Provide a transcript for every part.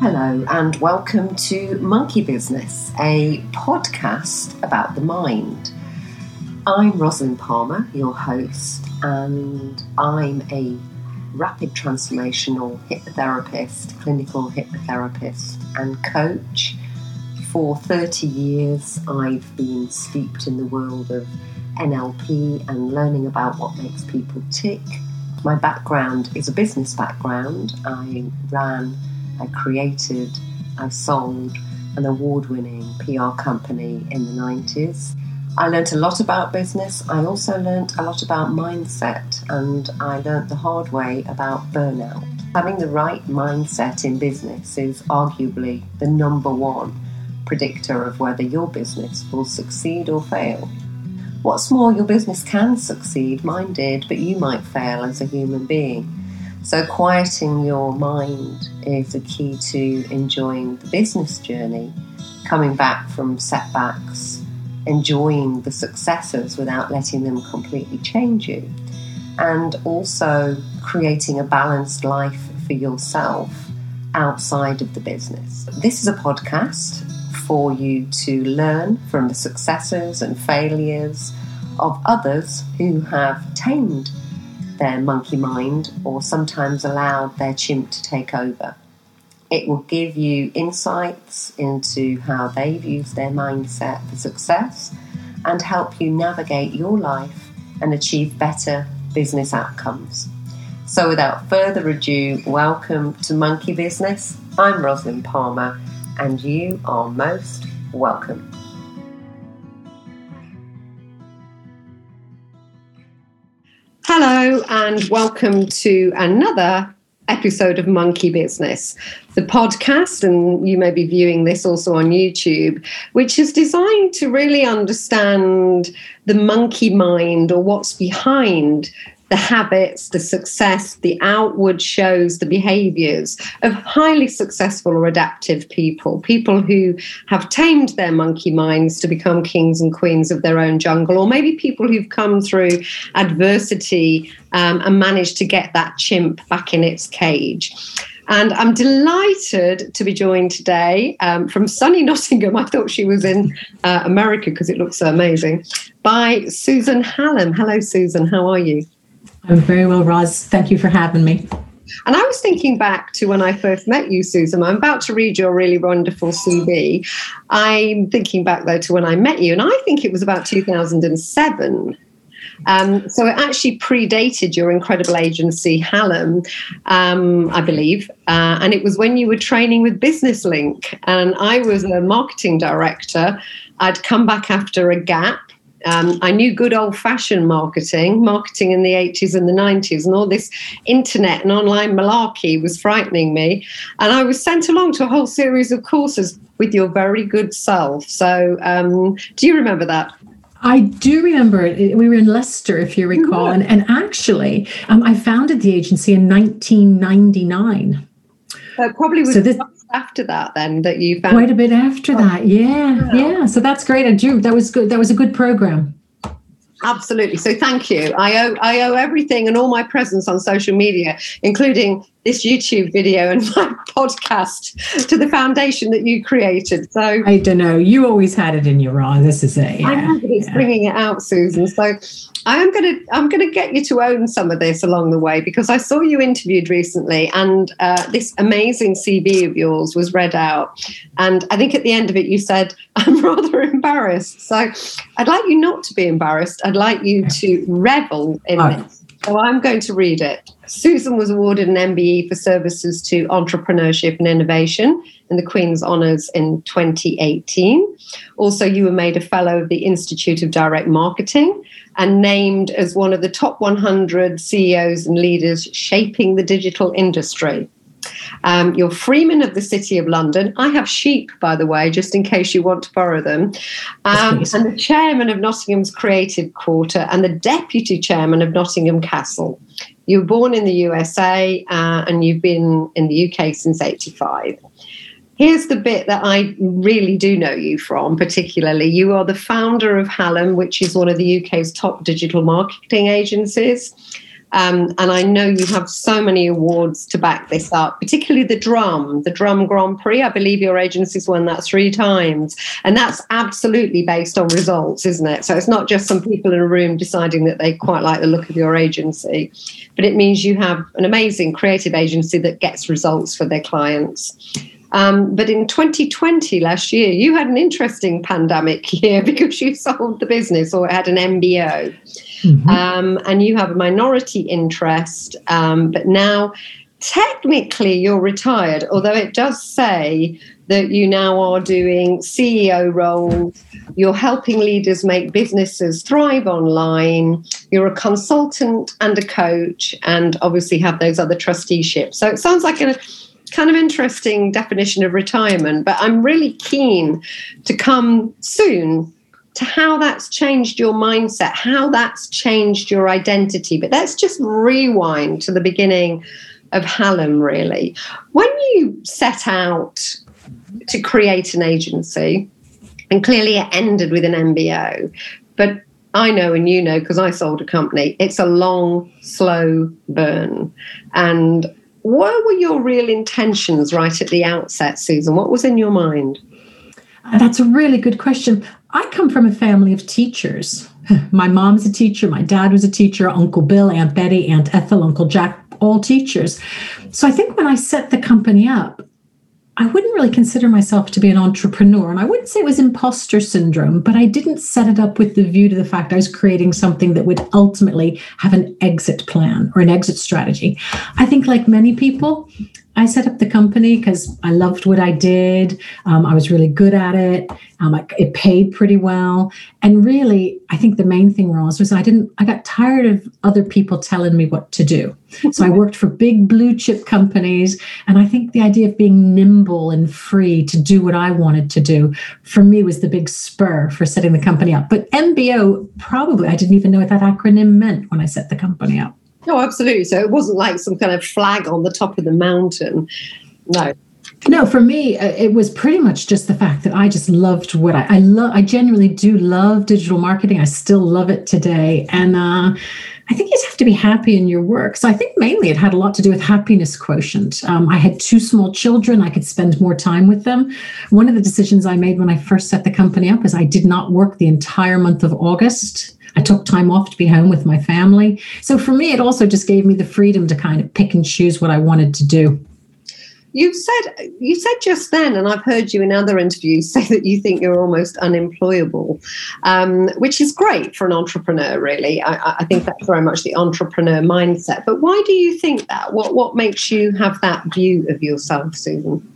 Hello, and welcome to Monkey Business, a podcast about the mind. I'm Rosalind Palmer, your host, and I'm a rapid transformational hypnotherapist, clinical hypnotherapist, and coach. For 30 years, I've been steeped in the world of NLP and learning about what makes people tick. My background is a business background. I ran I created, I sold an award winning PR company in the 90s. I learnt a lot about business. I also learnt a lot about mindset, and I learnt the hard way about burnout. Having the right mindset in business is arguably the number one predictor of whether your business will succeed or fail. What's more, your business can succeed, mine did, but you might fail as a human being. So, quieting your mind is a key to enjoying the business journey, coming back from setbacks, enjoying the successes without letting them completely change you, and also creating a balanced life for yourself outside of the business. This is a podcast for you to learn from the successes and failures of others who have tamed their monkey mind or sometimes allowed their chimp to take over. It will give you insights into how they've used their mindset for success and help you navigate your life and achieve better business outcomes. So, without further ado, welcome to Monkey Business. I'm Rosalind Palmer, and you are most welcome. Hello, and welcome to another episode of Monkey Business, the podcast, and you may be viewing this also on YouTube, which is designed to really understand the monkey mind or what's behind the habits, the success, the outward shows, the behaviors of highly successful or adaptive people, people who have tamed their monkey minds to become kings and queens of their own jungle, or maybe people who've come through adversity um, and managed to get that chimp back in its cage. And I'm delighted to be joined today um, from sunny Nottingham. I thought she was in uh, America because it looks so amazing. By Susan Hallam. Hello, Susan. How are you? I'm very well, Roz. Thank you for having me. And I was thinking back to when I first met you, Susan. I'm about to read your really wonderful CV. I'm thinking back, though, to when I met you, and I think it was about 2007. Um, so it actually predated your incredible agency, Hallam, um, I believe. Uh, and it was when you were training with Business Link. And I was a marketing director. I'd come back after a gap um, I knew good old fashioned marketing, marketing in the 80s and the 90s, and all this internet and online malarkey was frightening me. And I was sent along to a whole series of courses with your very good self. So, um, do you remember that? I do remember it. We were in Leicester, if you recall. And, and actually, um, I founded the agency in 1999. Uh, probably was so this, after that then that you found quite a bit after oh. that yeah, yeah. yeah. So that's great. And Drew that was good that was a good program. Absolutely. So thank you. I owe i owe everything and all my presence on social media including this YouTube video and my podcast to the foundation that you created. So I don't know. You always had it in your eye. This is it. Yeah. I know it's yeah. bringing it out, Susan. So I am gonna I'm gonna get you to own some of this along the way because I saw you interviewed recently, and uh, this amazing CV of yours was read out, and I think at the end of it you said I'm rather embarrassed. So I'd like you not to be embarrassed. I'd like you to revel in oh. this. So I'm going to read it. Susan was awarded an MBE for services to entrepreneurship and innovation in the Queen's Honours in 2018. Also, you were made a Fellow of the Institute of Direct Marketing and named as one of the top 100 CEOs and leaders shaping the digital industry. Um, you're Freeman of the City of London. I have sheep, by the way, just in case you want to borrow them. Um, and the chairman of Nottingham's Creative Quarter and the deputy chairman of Nottingham Castle. You were born in the USA uh, and you've been in the UK since 85. Here's the bit that I really do know you from, particularly. You are the founder of Hallam, which is one of the UK's top digital marketing agencies. Um, and I know you have so many awards to back this up, particularly the drum, the drum Grand Prix. I believe your agency's won that three times. And that's absolutely based on results, isn't it? So it's not just some people in a room deciding that they quite like the look of your agency, but it means you have an amazing creative agency that gets results for their clients. Um, but in 2020, last year, you had an interesting pandemic year because you sold the business or had an MBO. Mm-hmm. Um, and you have a minority interest, um, but now technically you're retired, although it does say that you now are doing CEO roles, you're helping leaders make businesses thrive online, you're a consultant and a coach, and obviously have those other trusteeships. So it sounds like a kind of interesting definition of retirement, but I'm really keen to come soon to how that's changed your mindset, how that's changed your identity. But let's just rewind to the beginning of Hallam, really. When you set out to create an agency, and clearly it ended with an MBO, but I know and you know because I sold a company, it's a long, slow burn. And what were your real intentions right at the outset, Susan? What was in your mind? Uh, that's a really good question. I come from a family of teachers. My mom's a teacher, my dad was a teacher, Uncle Bill, Aunt Betty, Aunt Ethel, Uncle Jack, all teachers. So I think when I set the company up, I wouldn't really consider myself to be an entrepreneur. And I wouldn't say it was imposter syndrome, but I didn't set it up with the view to the fact I was creating something that would ultimately have an exit plan or an exit strategy. I think, like many people, I set up the company because I loved what I did. Um, I was really good at it. Um, I, it paid pretty well. And really, I think the main thing, Roz, was I didn't, I got tired of other people telling me what to do. So I worked for big blue chip companies. And I think the idea of being nimble and free to do what I wanted to do for me was the big spur for setting the company up. But MBO, probably, I didn't even know what that acronym meant when I set the company up. No, absolutely. So it wasn't like some kind of flag on the top of the mountain. No. No, for me, uh, it was pretty much just the fact that I just loved what I, I love. I genuinely do love digital marketing. I still love it today, and uh, I think you have to be happy in your work. So I think mainly it had a lot to do with happiness quotient. Um, I had two small children. I could spend more time with them. One of the decisions I made when I first set the company up is I did not work the entire month of August I took time off to be home with my family. So for me, it also just gave me the freedom to kind of pick and choose what I wanted to do. You said you said just then, and I've heard you in other interviews say that you think you're almost unemployable, um, which is great for an entrepreneur. Really, I, I, think that's very much the entrepreneur mindset. But why do you think that? What what makes you have that view of yourself, Susan?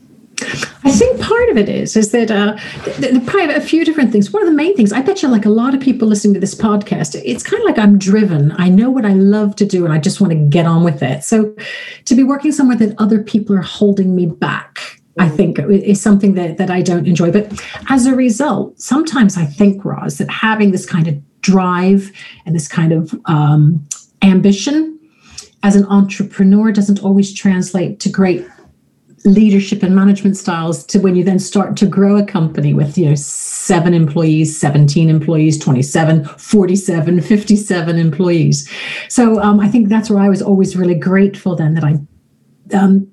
I think part of it is is that uh, the, a few different things. One of the main things, I bet you, like a lot of people listening to this podcast, it's kind of like I'm driven. I know what I love to do, and I just want to get on with it. So, to be working somewhere that other people are holding me back, I mm. think is something that that I don't enjoy. But as a result, sometimes I think, Roz, that having this kind of drive and this kind of um, ambition as an entrepreneur doesn't always translate to great leadership and management styles to when you then start to grow a company with you know seven employees 17 employees 27 47 57 employees so um, i think that's where i was always really grateful then that i um,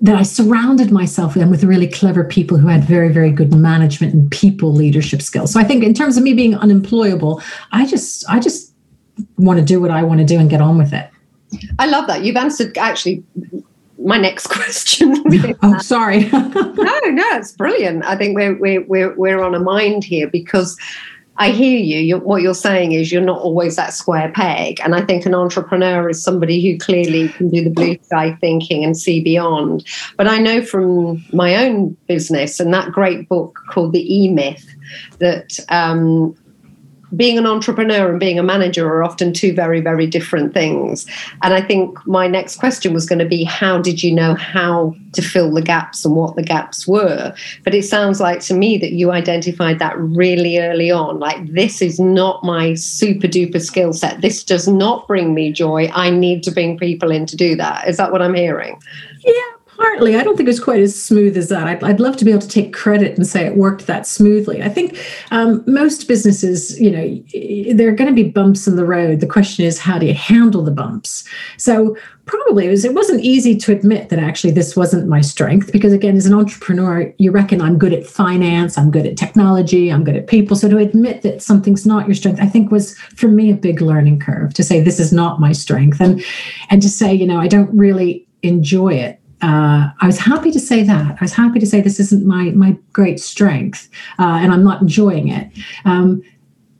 that I surrounded myself then with really clever people who had very, very good management and people leadership skills. So I think in terms of me being unemployable, I just I just want to do what I want to do and get on with it. I love that. You've answered actually my next question. oh, sorry. no, no, it's brilliant. I think we're, we're, we're, we're on a mind here because I hear you. You're, what you're saying is you're not always that square peg. And I think an entrepreneur is somebody who clearly can do the blue sky thinking and see beyond. But I know from my own business and that great book called The E Myth that um, being an entrepreneur and being a manager are often two very, very different things. And I think my next question was going to be how did you know how to fill the gaps and what the gaps were? But it sounds like to me that you identified that really early on. Like, this is not my super duper skill set. This does not bring me joy. I need to bring people in to do that. Is that what I'm hearing? Yeah, Partly, I don't think it was quite as smooth as that. I'd, I'd love to be able to take credit and say it worked that smoothly. I think um, most businesses, you know, there are going to be bumps in the road. The question is, how do you handle the bumps? So probably it was it wasn't easy to admit that actually this wasn't my strength because again as an entrepreneur you reckon i'm good at finance i'm good at technology i'm good at people so to admit that something's not your strength i think was for me a big learning curve to say this is not my strength and and to say you know i don't really enjoy it uh, I was happy to say that. I was happy to say this isn't my my great strength, uh, and I'm not enjoying it. Um,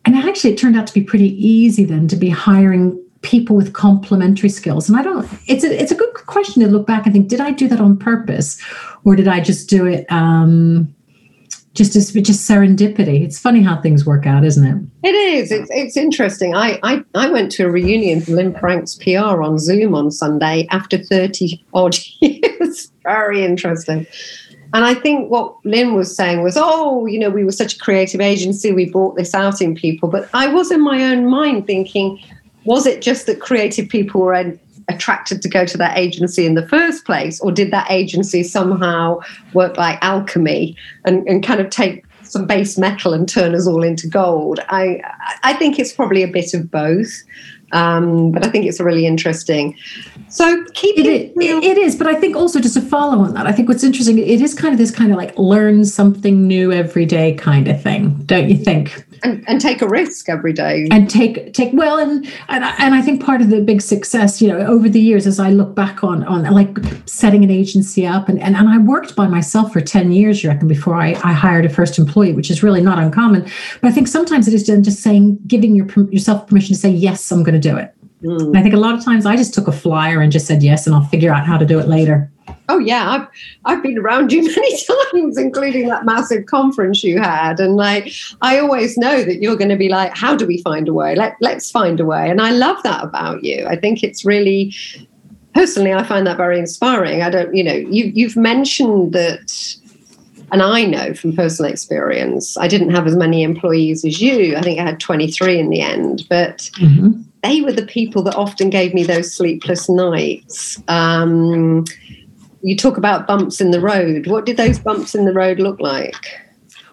and actually, it turned out to be pretty easy then to be hiring people with complementary skills and i don't it's a it's a good question to look back and think did i do that on purpose or did i just do it um just as just serendipity. It's funny how things work out isn't it? It is. It's, it's interesting. I, I i went to a reunion for Lynne Franks pr on zoom on sunday after 30 odd years. Very interesting. And I think what Lynne was saying was, oh, you know, we were such a creative agency, we brought this out in people. But I was in my own mind thinking, was it just that creative people were attracted to go to that agency in the first place, or did that agency somehow work like alchemy and, and kind of take some base metal and turn us all into gold? I I think it's probably a bit of both. Um, but I think it's really interesting. So keep it, it, it is, but I think also just to follow on that, I think what's interesting, it is kind of this kind of like learn something new every day kind of thing, don't you think? And, and take a risk every day. And take take well and and I, and I think part of the big success you know over the years as I look back on on like setting an agency up and and, and I worked by myself for 10 years you reckon before I, I hired a first employee which is really not uncommon. But I think sometimes it is just saying giving your yourself permission to say yes I'm going to do it mm. and I think a lot of times I just took a flyer and just said yes and I'll figure out how to do it later Oh yeah, I've I've been around you many times, including that massive conference you had. And like I always know that you're going to be like, how do we find a way? Let let's find a way. And I love that about you. I think it's really personally I find that very inspiring. I don't, you know, you you've mentioned that and I know from personal experience, I didn't have as many employees as you. I think I had 23 in the end, but mm-hmm. They were the people that often gave me those sleepless nights. Um, you talk about bumps in the road. What did those bumps in the road look like?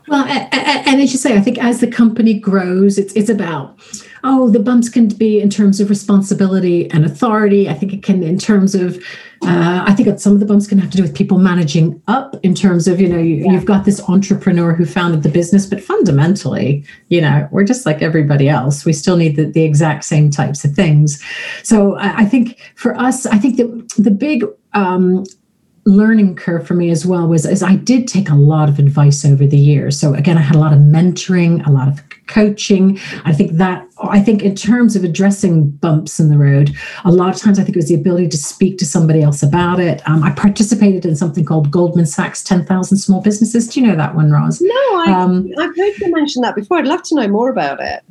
Well, and as you say, I think as the company grows, it's it's about oh, the bumps can be in terms of responsibility and authority. I think it can in terms of uh, I think some of the bumps can have to do with people managing up in terms of you know you, have got this entrepreneur who founded the business, but fundamentally, you know, we're just like everybody else. We still need the, the exact same types of things. So I, I think for us, I think that the big um, learning curve for me as well was as I did take a lot of advice over the years. So again, I had a lot of mentoring, a lot of coaching. I think that I think in terms of addressing bumps in the road, a lot of times I think it was the ability to speak to somebody else about it. Um, I participated in something called Goldman Sachs 10,000 Small Businesses. Do you know that one, Roz? No, I, um, I've heard you mention that before. I'd love to know more about it.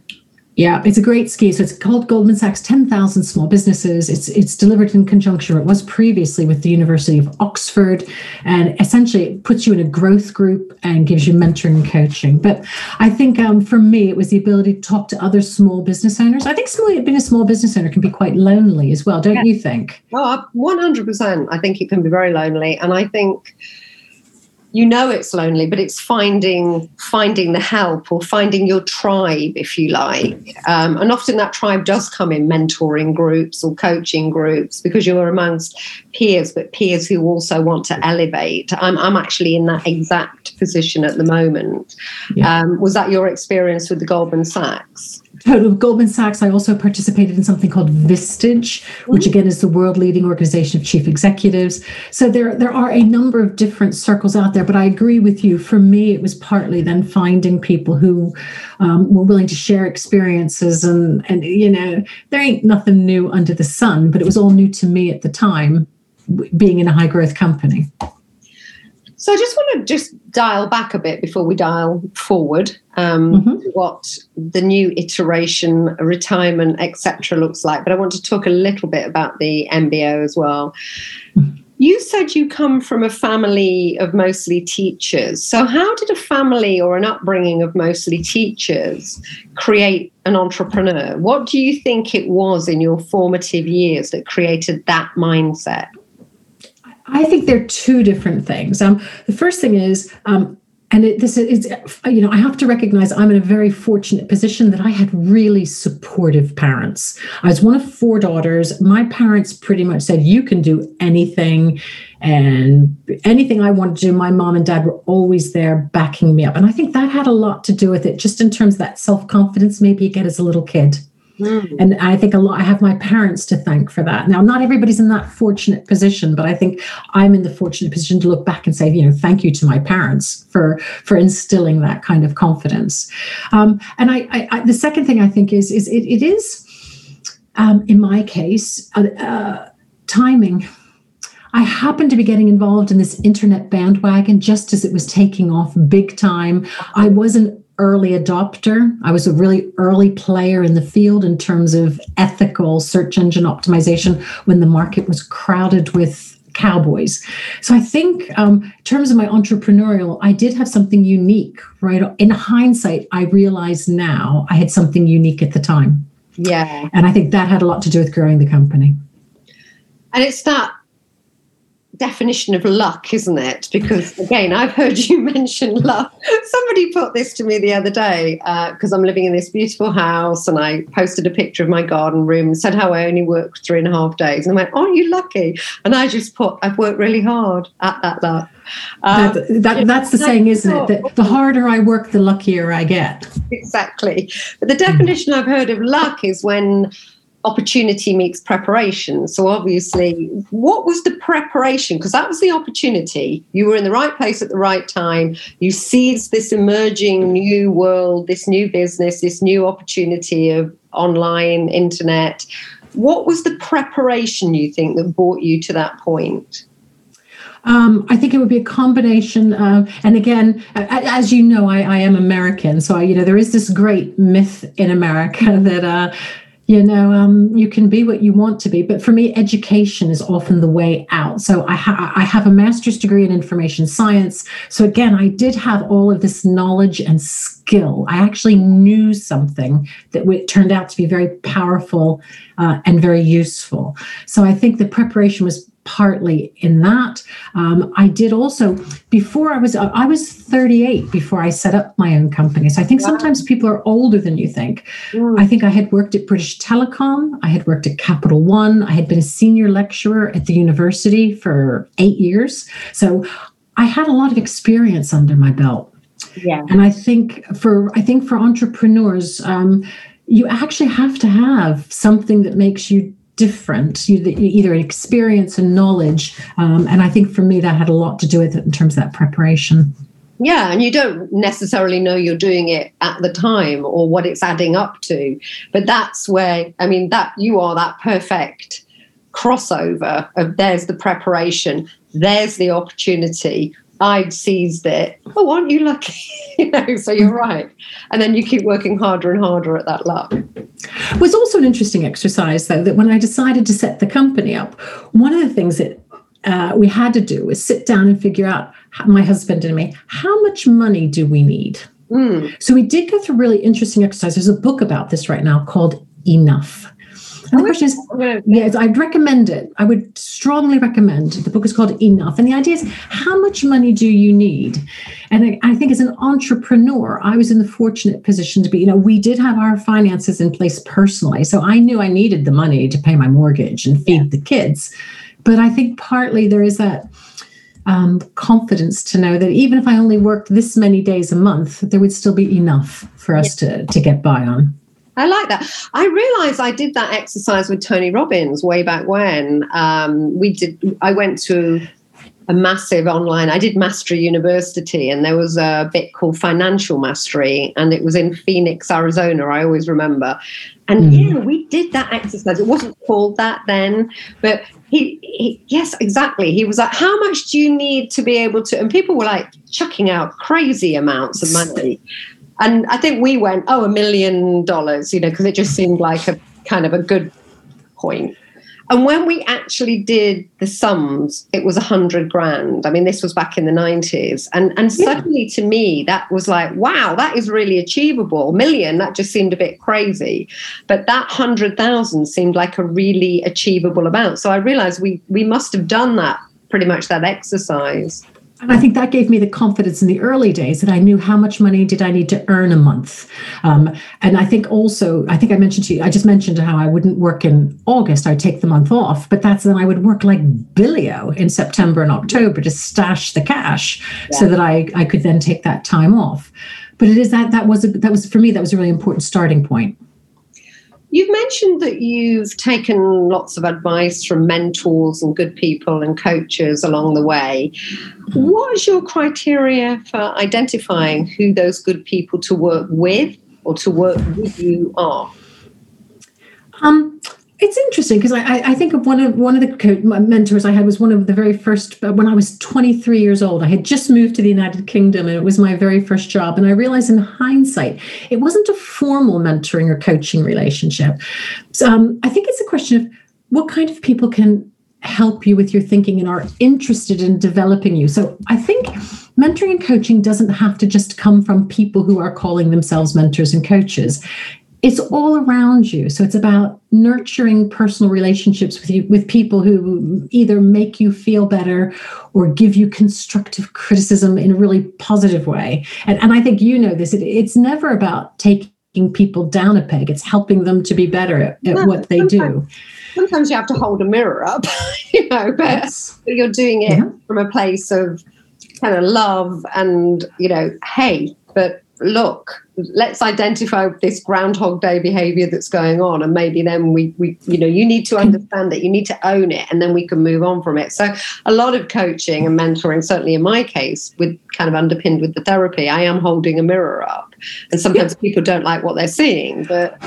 Yeah, it's a great scheme. So it's called Goldman Sachs 10,000 Small Businesses. It's it's delivered in conjunction, it was previously with the University of Oxford, and essentially it puts you in a growth group and gives you mentoring and coaching. But I think um, for me, it was the ability to talk to other small business owners. I think small, being a small business owner can be quite lonely as well, don't yeah. you think? Oh, 100%. I think it can be very lonely. And I think you know it's lonely but it's finding finding the help or finding your tribe if you like. Um, and often that tribe does come in mentoring groups or coaching groups because you're amongst peers but peers who also want to elevate. I'm, I'm actually in that exact position at the moment. Yeah. um, was that your experience with the goldman sachs total Goldman Sachs, I also participated in something called Vistage, which again is the world leading organization of chief executives. So there, there are a number of different circles out there, but I agree with you. For me, it was partly then finding people who um, were willing to share experiences. And, and, you know, there ain't nothing new under the sun, but it was all new to me at the time, being in a high growth company. So I just want to just dial back a bit before we dial forward. Um, mm-hmm. What the new iteration, retirement, etc., looks like. But I want to talk a little bit about the MBO as well. Mm-hmm. You said you come from a family of mostly teachers. So, how did a family or an upbringing of mostly teachers create an entrepreneur? What do you think it was in your formative years that created that mindset? I think they're two different things. Um, the first thing is, um, and it, this is, you know, I have to recognize I'm in a very fortunate position that I had really supportive parents. I was one of four daughters. My parents pretty much said, you can do anything. And anything I wanted to do, my mom and dad were always there backing me up. And I think that had a lot to do with it, just in terms of that self confidence maybe you get as a little kid. Mm. And I think a lot, I have my parents to thank for that. Now, not everybody's in that fortunate position, but I think I'm in the fortunate position to look back and say, you know, thank you to my parents for for instilling that kind of confidence. Um, and I, I, I, the second thing I think is, is it, it is, um, in my case, uh, uh, timing. I happened to be getting involved in this internet bandwagon just as it was taking off big time. I wasn't early adopter. I was a really early player in the field in terms of ethical search engine optimization when the market was crowded with cowboys. So I think, um, in terms of my entrepreneurial, I did have something unique, right? In hindsight, I realize now I had something unique at the time. Yeah. And I think that had a lot to do with growing the company. And it's that definition of luck, isn't it? Because again, I've heard you mention luck. Somebody put this to me the other day because uh, I'm living in this beautiful house and I posted a picture of my garden room and said how I only worked three and a half days. And I went, Aren't you lucky? And I just put, I've worked really hard at that luck. Um, that, that, that's the saying, isn't it? That the harder I work, the luckier I get. Exactly. But the definition I've heard of luck is when opportunity meets preparation. So, obviously, what was the preparation? Because that was the opportunity. You were in the right place at the right time. You seized this emerging new world, this new business, this new opportunity of online, internet. What was the preparation you think that brought you to that point? Um, I think it would be a combination of, and again, as you know, I, I am American, so I, you know there is this great myth in America that uh, you know um, you can be what you want to be but for me education is often the way out. So I, ha- I have a master's degree in information science. So again i did have all of this knowledge and skill. I actually knew something that w- turned out to be very powerful uh, and very useful. So i think the preparation was partly in that. Um, I did also before I was I was 38 before I set up my own company. So I think wow. sometimes people are older than you think. Mm. I think I had worked at British Telecom. I had worked at Capital One. I had been a senior lecturer at the university for eight years. So I had a lot of experience under my belt. Yeah. And I think for I think for entrepreneurs. Um, you actually have to have something that makes you different, either experience and knowledge. Um, and I think for me, that had a lot to do with it in terms of that preparation. Yeah, and you don't necessarily know you're doing it at the time or what it's adding up to. But that's where, I mean, that you are that perfect crossover of there's the preparation, there's the opportunity, I'd seized it. Oh, aren't you lucky? you know, so you're right. And then you keep working harder and harder at that luck. It was also an interesting exercise, though, that when I decided to set the company up, one of the things that uh, we had to do was sit down and figure out, my husband and me, how much money do we need? Mm. So we did go through really interesting exercises. There's a book about this right now called Enough. And the question is, yes, I'd recommend it. I would strongly recommend. The book is called Enough. And the idea is, how much money do you need? And I, I, think as an entrepreneur, I was in the fortunate position to be, you know, we did have our finances in place personally. So I knew I needed the money to pay my mortgage and feed yeah. the kids. But I think partly there is that um, confidence to know that even if I only worked this many days a month, there would still be enough for us yeah. to, to get by on. I like that. I realized I did that exercise with Tony Robbins way back when. Um, we did. I went to a massive online. I did Mastery University, and there was a bit called Financial Mastery, and it was in Phoenix, Arizona. I always remember. And mm. yeah, we did that exercise. It wasn't called that then, but he, he, yes, exactly. He was like, "How much do you need to be able to?" And people were like chucking out crazy amounts of money. And I think we went, oh, a million dollars, you know, because it just seemed like a kind of a good point. And when we actually did the sums, it was a hundred grand. I mean, this was back in the 90s. And and suddenly to me, that was like, wow, that is really achievable. A million, that just seemed a bit crazy. But that hundred thousand seemed like a really achievable amount. So I realized we we must have done that pretty much that exercise. And I think that gave me the confidence in the early days that I knew how much money did I need to earn a month. Um, and I think also, I think I mentioned to you, I just mentioned how I wouldn't work in August, I'd take the month off, but that's then I would work like Billio in September and October to stash the cash yeah. so that I, I could then take that time off. But it is that, that was, a, that was for me, that was a really important starting point. You've mentioned that you've taken lots of advice from mentors and good people and coaches along the way. What is your criteria for identifying who those good people to work with or to work with you are? Um, it's interesting because I, I think of one of one of the co- mentors I had was one of the very first uh, when I was 23 years old. I had just moved to the United Kingdom and it was my very first job. And I realized in hindsight, it wasn't a formal mentoring or coaching relationship. So, um, I think it's a question of what kind of people can help you with your thinking and are interested in developing you. So I think mentoring and coaching doesn't have to just come from people who are calling themselves mentors and coaches it's all around you. So it's about nurturing personal relationships with you with people who either make you feel better or give you constructive criticism in a really positive way. And, and i think you know this it, it's never about taking people down a peg. It's helping them to be better at, at what they do. sometimes you have to hold a mirror up you know but yes. you're doing it yeah. from a place of kind of love and you know hey but look let's identify this groundhog day behavior that's going on and maybe then we we you know you need to understand it you need to own it and then we can move on from it. So a lot of coaching and mentoring certainly in my case with kind of underpinned with the therapy i am holding a mirror up. And sometimes people don't like what they're seeing but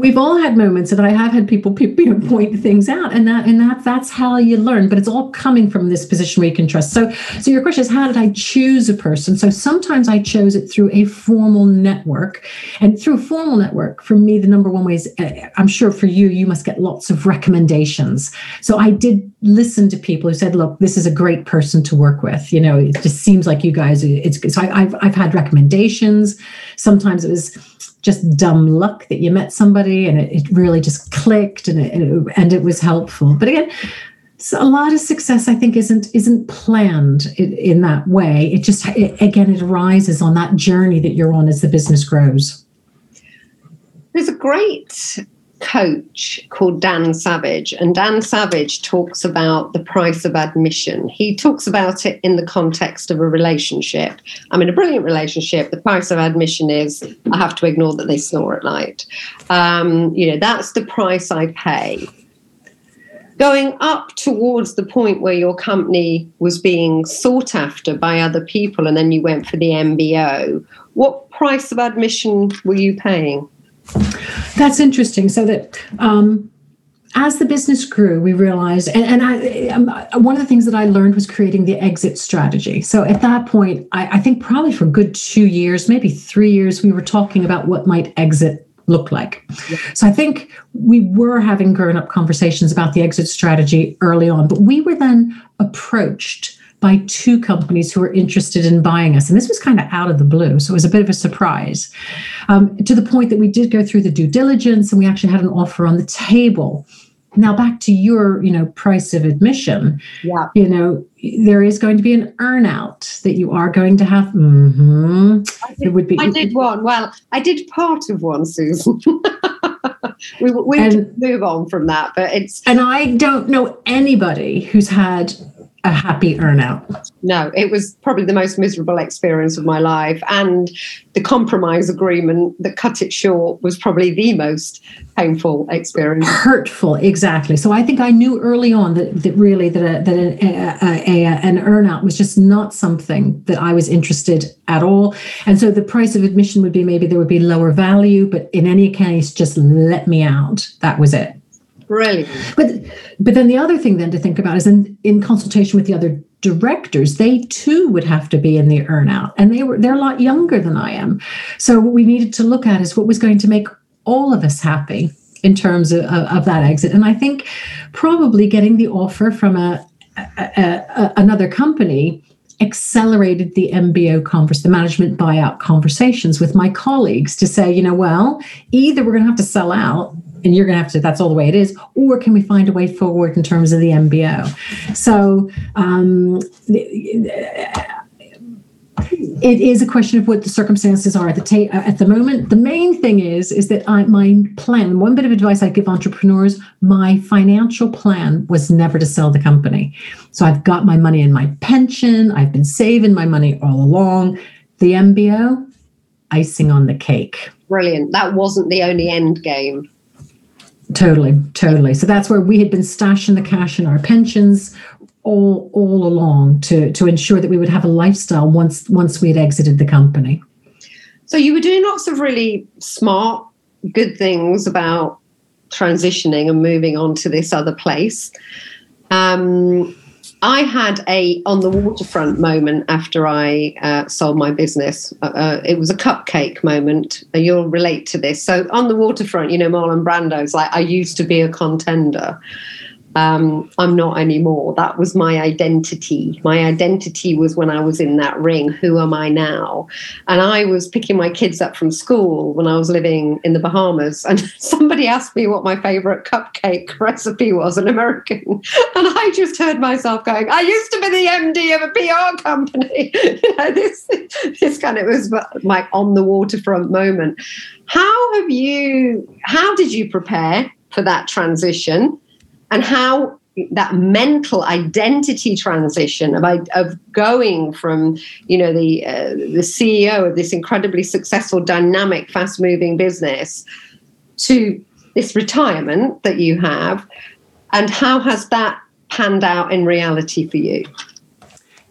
we've all had moments that I have had people point things out, and that and that that's how you learn. But it's all coming from this position where you can trust. So, so your question is, how did I choose a person? So sometimes I chose it through a formal network, and through a formal network, for me, the number one way is, uh, I'm sure for you, you must get lots of recommendations. So I did listen to people who said, "Look, this is a great person to work with." You know, it just seems like you guys. It's so I, I've I've had recommendations. Sometimes it was just dumb luck that you met somebody and it, it really just clicked and it, and it was helpful. But again, so a lot of success i think isn't isn't planned in, in that way it just it, again it arises on that journey that you're on as the business grows there's a great coach called Dan Savage, and Dan Savage talks about the price of admission. He talks about it in the context of a relationship. I'm in a brilliant relationship. The price of admission is I have to ignore that they snore at night. Um, you know, that's the price I pay. Going up towards the point where your company was being sought after by other people, and then you went for the MBO, what price of admission were you paying? That's interesting. So that um, as the business grew, we realized, and, and I, um, one of the things that I learned was creating the exit strategy. So at that point, I, I think probably for good two years, maybe three years, we were talking about what might exit look like. Yeah. So I think we were having grown up conversations about the exit strategy early on, but we were then approached by two companies who were interested in buying us. And this was kind of out of the blue. So it was a bit of a surprise um, to the point that we did go through the due diligence and we actually had an offer on the table. Now back to your, you know, price of admission. Yeah. You know, there is going to be an earnout that you are going to have. Mm-hmm. I did, it would be. I did one. Well, I did part of one, Susan. we we and, move on from that, but it's. And I don't know anybody who's had a happy earnout. No, it was probably the most miserable experience of my life. And the compromise agreement that cut it short was probably the most painful experience. Hurtful, exactly. So I think I knew early on that, that really that, a, that a, a, a, an earnout was just not something that I was interested at all. And so the price of admission would be maybe there would be lower value, but in any case, just let me out. That was it. Brilliant. But but then the other thing then to think about is in, in consultation with the other directors, they too would have to be in the earnout. And they were they're a lot younger than I am. So what we needed to look at is what was going to make all of us happy in terms of, of, of that exit. And I think probably getting the offer from a, a, a another company accelerated the MBO conference, the management buyout conversations with my colleagues to say, you know, well, either we're going to have to sell out and you're going to have to that's all the way it is or can we find a way forward in terms of the mbo so um, it is a question of what the circumstances are at the ta- at the moment. The main thing is is that I, my plan. One bit of advice I give entrepreneurs: my financial plan was never to sell the company. So I've got my money in my pension. I've been saving my money all along. The MBO, icing on the cake. Brilliant. That wasn't the only end game. Totally, totally. So that's where we had been stashing the cash in our pensions all all along to to ensure that we would have a lifestyle once once we had exited the company. So you were doing lots of really smart, good things about transitioning and moving on to this other place. Um, I had a on the waterfront moment after I uh, sold my business. Uh, uh it was a cupcake moment. You'll relate to this. So on the waterfront, you know, Marlon Brando's like, I used to be a contender um, I'm not anymore. That was my identity. My identity was when I was in that ring. Who am I now? And I was picking my kids up from school when I was living in the Bahamas, and somebody asked me what my favorite cupcake recipe was, an American, and I just heard myself going, "I used to be the MD of a PR company." you know, this this kind of was my on the waterfront moment. How have you? How did you prepare for that transition? And how that mental identity transition of, of going from you know the uh, the CEO of this incredibly successful dynamic fast moving business to this retirement that you have and how has that panned out in reality for you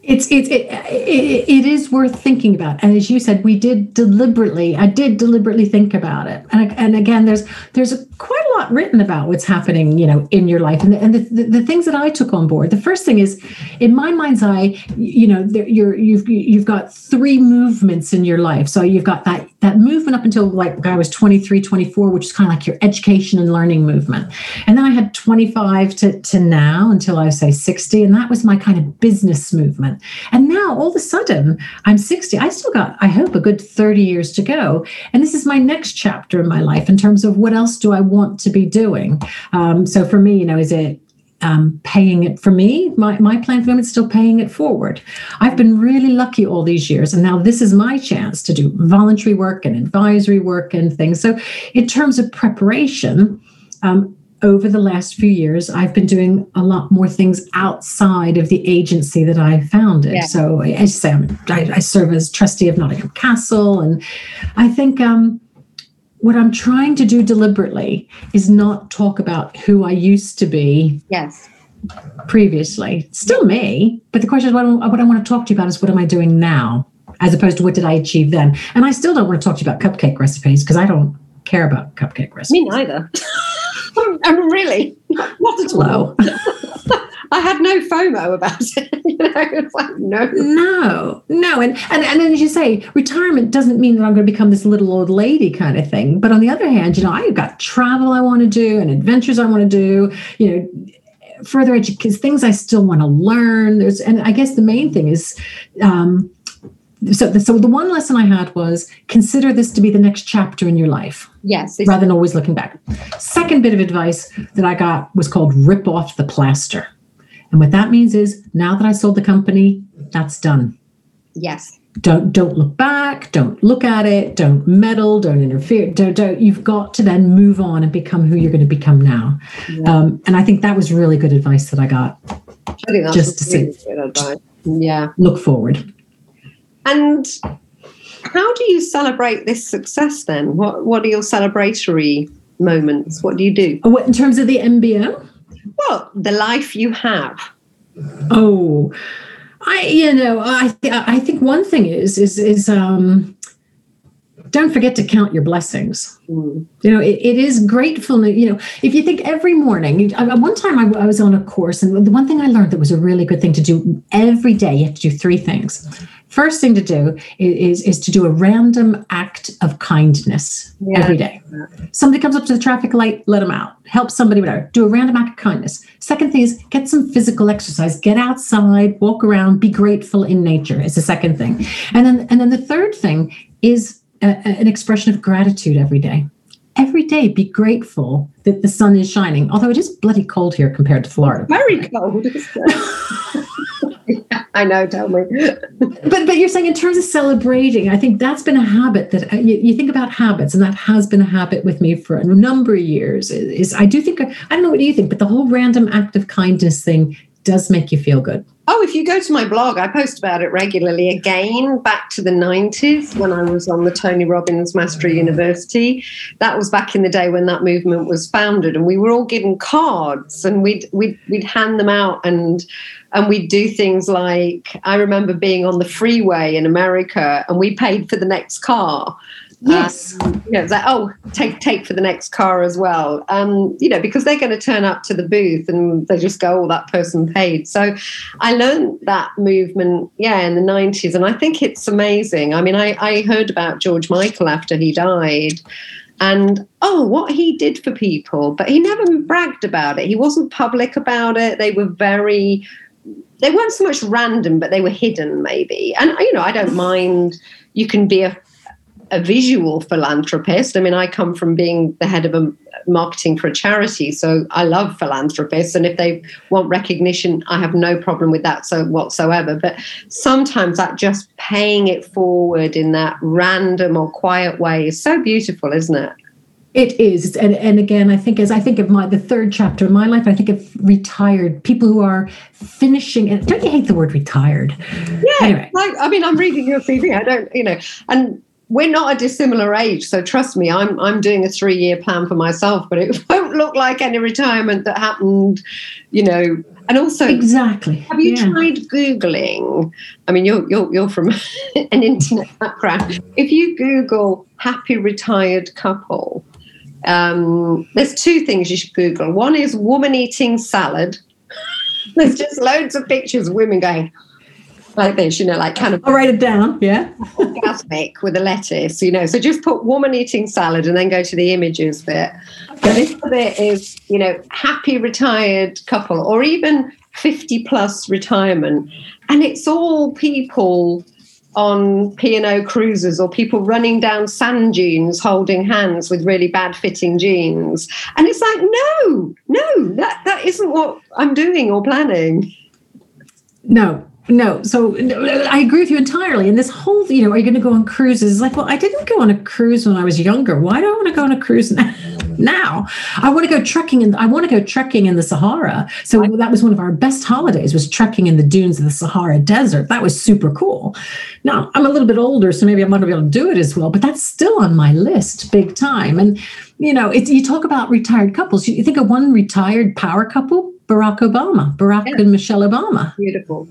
it's it's it, it, it is worth thinking about. And as you said we did deliberately i did deliberately think about it. And, and again there's there's a, quite a lot written about what's happening you know in your life. And, the, and the, the, the things that i took on board the first thing is in my mind's eye you know there, you're you've you've got three movements in your life. So you've got that that movement up until like i was 23 24 which is kind of like your education and learning movement and then i had 25 to, to now until i say 60 and that was my kind of business movement and now all of a sudden, I'm 60. I still got, I hope, a good 30 years to go. And this is my next chapter in my life in terms of what else do I want to be doing. Um, so for me, you know, is it um, paying it for me. My, my plan for them is still paying it forward. I've been really lucky all these years, and now this is my chance to do voluntary work and advisory work and things. So, in terms of preparation, um, over the last few years, I've been doing a lot more things outside of the agency that I founded. Yeah. So, as I say, I, I, serve as trustee of Nottingham Castle, and I think um, what I'm trying to do deliberately is not talk about who I used to be. Yes. Previously, still me, but the question is what, what I want to talk to you about is what am I doing now, as opposed to what did I achieve then? And I still don't want to talk to you about cupcake recipes because I don't care about cupcake recipes. Me neither. I'm really not at all. I had no FOMO about it. you know, like no, no, no, and and and then as you say, retirement doesn't mean that I'm going to become this little old lady kind of thing. But on the other hand, you know, I've got travel I want to do and adventures I want to do. You know, further education, things I still want to learn. There's, and I guess the main thing is. Um, so, the, so the one lesson I had was consider this to be the next chapter in your life. Yes. Rather than always looking back. Second bit of advice that I got was called rip off the plaster. And what that means is now that I sold the company, that's done. Yes. Don't don't look back, don't look at it, don't meddle, don't interfere. Don't, don't you've got to then move on and become who you're going to become now. Yeah. Um, and I think that was really good advice that I got. I just to really say, Yeah. Look forward. And how do you celebrate this success then? What What are your celebratory moments? What do you do? Oh, in terms of the MBO? Well, the life you have. Oh, I you know I I think one thing is is is um don't forget to count your blessings. Mm. You know, it, it is gratefulness. You know, if you think every morning, one time I, I, was on a course, and the one thing I learned that was a really good thing to do every day, you have to do three things First thing to do is, is to do a random act of kindness yeah. every day. Somebody comes up to the traffic light, let them out. Help somebody, whatever. Do a random act of kindness. Second thing is get some physical exercise. Get outside, walk around, be grateful in nature. Is the second thing, and then and then the third thing is a, an expression of gratitude every day every day be grateful that the sun is shining although it is bloody cold here compared to florida very cold I know, tell me. but but you're saying in terms of celebrating, I think that's been a habit that uh, you, you, think about habits, and that has been a habit with me for a number of years. Is, is I do think I don't know what do you think, but the whole random act of kindness thing does make you feel good. Oh, if you go to my blog, I post about it regularly again back to the 90s when I was on the Tony Robbins Mastery University. That was back in the day when that movement was founded and we were all given cards and we'd we'd, we'd hand them out and and we'd do things like I remember being on the freeway in America and we paid for the next car Yes. Um, you know, oh, take take for the next car as well. Um, you know, because they're going to turn up to the booth and they just go, oh, that person paid. So I learned that movement, yeah, in the 90s. And I think it's amazing. I mean, I, I heard about George Michael after he died and oh, what he did for people, but he never bragged about it. He wasn't public about it. They were very they weren't so much random, but they were hidden, maybe. And you know, I don't mind. You can be a a visual philanthropist. I mean, I come from being the head of a marketing for a charity, so I love philanthropists, and if they want recognition, I have no problem with that so whatsoever. But sometimes that just paying it forward in that random or quiet way is so beautiful, isn't it? It is, and and again, I think as I think of my the third chapter of my life, I think of retired people who are finishing. And don't you hate the word retired? Yeah, anyway. I, I mean, I'm reading your CV. I don't, you know, and we're not a dissimilar age, so trust me, I'm I'm doing a three year plan for myself, but it won't look like any retirement that happened, you know. And also, exactly. Have you yeah. tried googling? I mean, you're you're you're from an internet background. If you Google happy retired couple, um, there's two things you should Google. One is woman eating salad. there's just loads of pictures of women going like this, you know, like kind of. I'll write it down. Yeah. orgasmic with a lettuce, you know. So just put woman eating salad and then go to the images bit. Okay. This bit is, you know, happy retired couple or even 50 plus retirement. And it's all people on P&O cruises or people running down sand dunes holding hands with really bad fitting jeans. And it's like, no, no, that, that isn't what I'm doing or planning. No, no, so I agree with you entirely. And this whole, you know, are you going to go on cruises? It's like, well, I didn't go on a cruise when I was younger. Why do I want to go on a cruise now? now? I want to go trekking and I want to go trekking in the Sahara. So that was one of our best holidays was trekking in the dunes of the Sahara Desert. That was super cool. Now I'm a little bit older, so maybe I'm not going to be able to do it as well, but that's still on my list, big time. And you know, you talk about retired couples. You think of one retired power couple, Barack Obama, Barack yeah. and Michelle Obama. Beautiful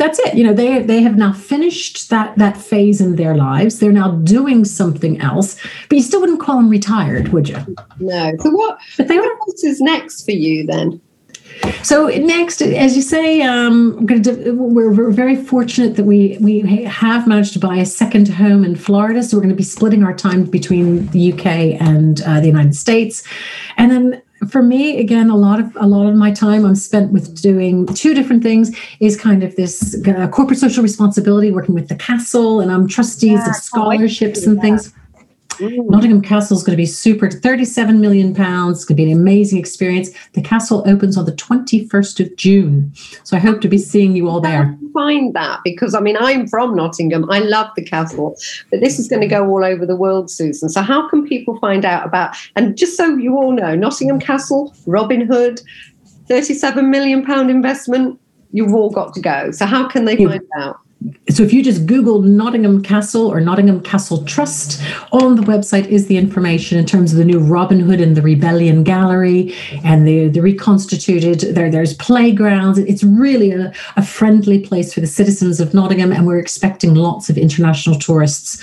that's it. You know they they have now finished that that phase in their lives. They're now doing something else but you still wouldn't call them retired would you? No. So what but they what else is next for you then? So next, as you say, um, to, we're, we're, very fortunate that we we have managed to buy a second home in Florida. So we're going to be splitting our time between the UK and uh, the United States, and then for me again a lot of a lot of my time i'm spent with doing two different things. Is kind of this uh, corporate social responsibility working with the castle and i'm trustees yeah, of scholarships and things Mm. Nottingham Castle is going to be super 37 million pounds. It's going to be an amazing experience. The castle opens on the 21st of June. So I hope to be seeing you all there. Find that because I mean, I'm from Nottingham. I love the castle, but this is going to go all over the world, Susan. So how can people find out about, and just so you all know, Nottingham Castle, Robin Hood, 37 million pound investment, you've all got to go. So how can they find out? So if you just Google Nottingham Castle or Nottingham Castle Trust, on the website is the information in terms of the new Robin Hood and the Rebellion Gallery and the, the reconstituted, there, there's playgrounds. It's really a, a friendly place for the citizens of Nottingham, and we're expecting lots of international tourists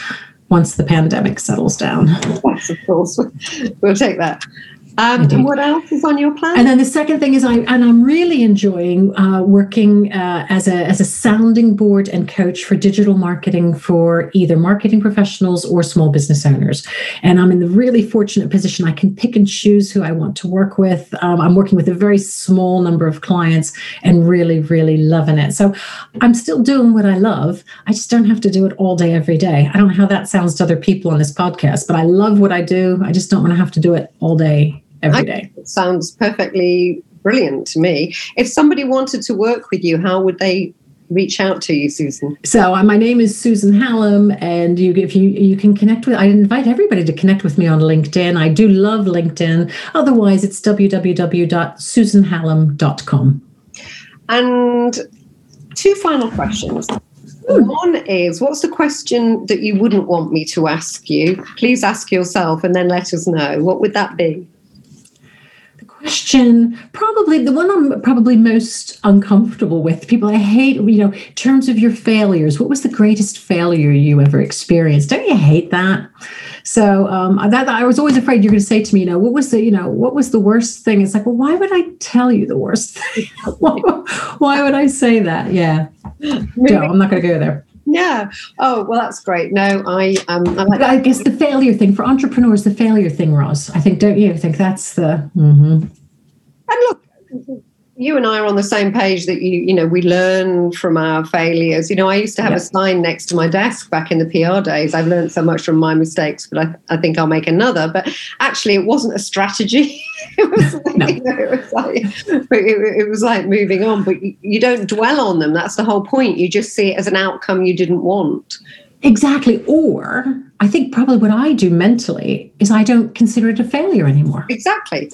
once the pandemic settles down. Yes, of course. We'll take that. Um, and what else is on your plan? And then the second thing is, I and I'm really enjoying uh, working uh, as a as a sounding board and coach for digital marketing for either marketing professionals or small business owners. And I'm in the really fortunate position I can pick and choose who I want to work with. Um, I'm working with a very small number of clients and really, really loving it. So I'm still doing what I love. I just don't have to do it all day every day. I don't know how that sounds to other people on this podcast, but I love what I do. I just don't want to have to do it all day every day. It sounds perfectly brilliant to me. If somebody wanted to work with you, how would they reach out to you, Susan? So uh, my name is Susan Hallam, and you if you you can connect with. I invite everybody to connect with me on LinkedIn. I do love LinkedIn. Otherwise, it's www.susanhallam.com. And two final questions. One is what's the question that you wouldn't want me to ask you? Please ask yourself and then let us know. What would that be? Question probably the one i'm probably most uncomfortable with. People i hate you know in terms of your failures what was the greatest failure you ever experienced? Don't you hate that? So um, that i was always afraid you're going to say to me you know what was the you know what was the worst thing? It's like well why would i tell you the worst thing? Why would i say that? Yeah. No i'm not going to go there yeah. Oh, well, that's great. No, I um, I, like I guess the failure thing for entrepreneurs, the failure thing, Roz. I think, don't you? I think that's the. Mm-hmm. And look, you and I are on the same page that you, you know, we learn from our failures. You know, I used to have a sign next to my desk back in the PR days. I've learned so much from my mistakes, but I, I think I'll make another. But actually, it wasn't a strategy. it, was like, no. you know, it, was like, it, it was like moving on, but you, you don't dwell on them. That's the whole point. You just see it as an outcome you didn't want. Exactly. Or I think probably what I do mentally is I don't consider it a failure anymore. Exactly.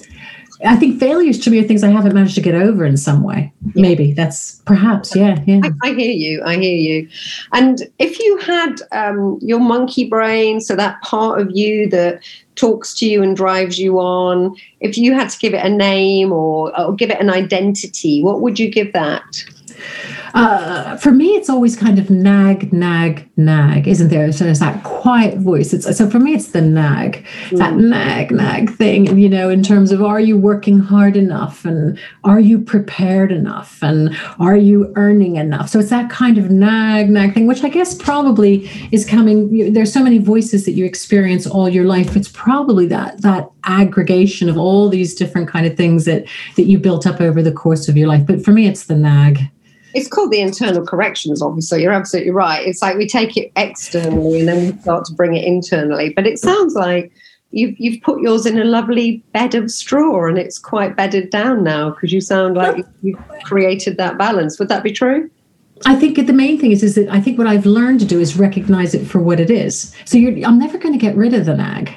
I think failures to me are things I haven't managed to get over in some way. Yeah. Maybe that's perhaps, yeah, yeah. I, I, hear you. I hear you. And if you had um, your monkey brain, so that part of you that talks to you and drives you on, if you had to give it a name or, or give it an identity, what would you give that? Uh, for me, it's always kind of nag, nag, nag, isn't there? So it's that quiet voice. It's, so for me, it's the nag, mm. that nag, nag thing. You know, in terms of are you working hard enough and are you prepared enough and are you earning enough? So it's that kind of nag, nag thing, which I guess probably is coming. There's so many voices that you experience all your life. It's probably that, that aggregation of all these different kind of things that, that you built up over the course of your life. But for me, it's the nag it's called the internal corrections officer. You're absolutely right. It's like we take it externally and then we start to bring it internally. But it sounds like you've you've put yours in a lovely bed of straw and it's quite bedded down now because you sound like you've created that balance. Would that be true? I think the main thing is is that I think what I've learned to do is recognize it for what it is. So I'm never going to get rid of the nag,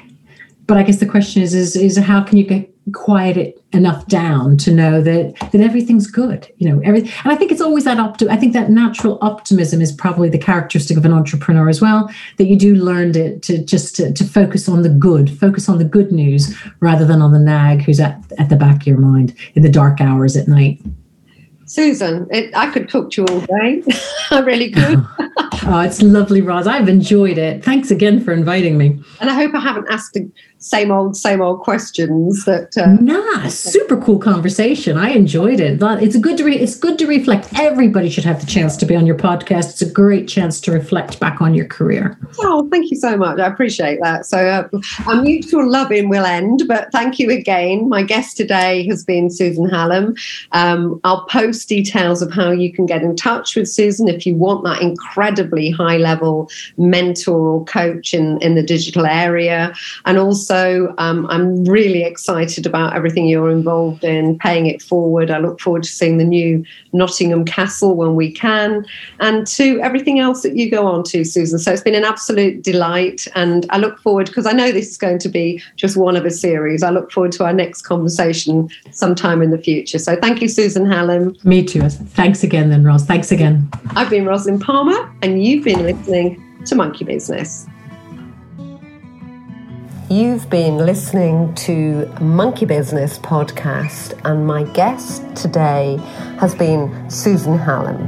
but I guess the question is is is how can you get quiet it enough down to know that that everything's good you know every and i think it's always that optim i think that natural optimism is probably the characteristic of an entrepreneur as well that you do learn to, to just to, to focus on the good focus on the good news rather than on the nag who's at, at the back of your mind in the dark hours at night Susan, it, I could talk to you all day. I really could. oh, it's lovely, Roz. I've enjoyed it. Thanks again for inviting me. And I hope I haven't asked a same old, same old questions. That uh, nah, super cool conversation. I enjoyed it. It's a good to re- it's good to reflect. Everybody should have the chance to be on your podcast. It's a great chance to reflect back on your career. Oh, thank you so much. I appreciate that. So uh, our mutual loving will end, but thank you again. My guest today has been Susan Hallam. Um, I'll post details of how you can get in touch with Susan if you want that incredibly high level mentor or coach in in the digital area, and also so um, I'm really excited about everything you're involved in, paying it forward. I look forward to seeing the new Nottingham Castle when we can, and to everything else that you go on to, Susan. So it's been an absolute delight, and I look forward because I know this is going to be just one of a series. I look forward to our next conversation sometime in the future. So thank you, Susan Hallam. Me too. Thanks again, then, Roz. Thanks again. I've been Rosalind Palmer, and you've been listening to Monkey Business. You've been listening to Monkey Business podcast, and my guest today has been Susan Hallam,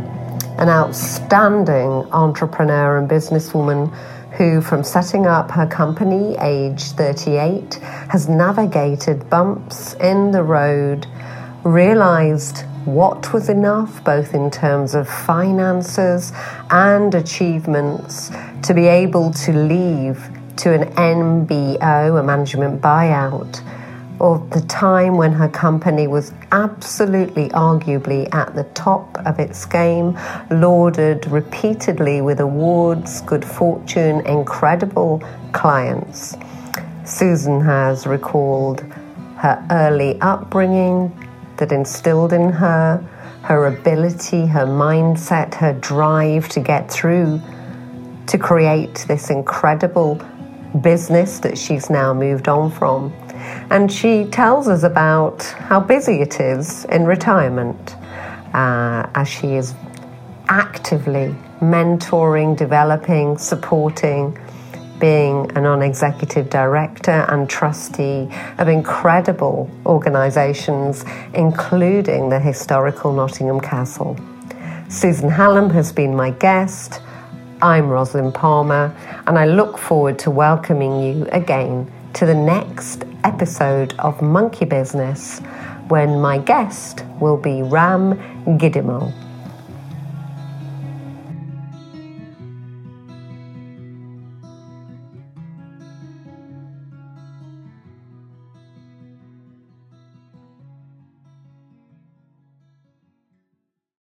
an outstanding entrepreneur and businesswoman who, from setting up her company age 38, has navigated bumps in the road, realized what was enough, both in terms of finances and achievements, to be able to leave to an MBO, a management buyout, or the time when her company was absolutely, arguably at the top of its game, lauded repeatedly with awards, good fortune, incredible clients. Susan has recalled her early upbringing that instilled in her her ability, her mindset, her drive to get through to create this incredible business that she's now moved on from. And she tells us about how busy it is in retirement uh, as she is actively mentoring, developing, supporting, being a non executive director and trustee of incredible organisations, including the historical Nottingham Castle. Susan Hallam has been my guest. I'm Rosalind Palmer, and I look forward to welcoming you again to the next episode of Monkey Business when my guest will be Ram Gidoomal.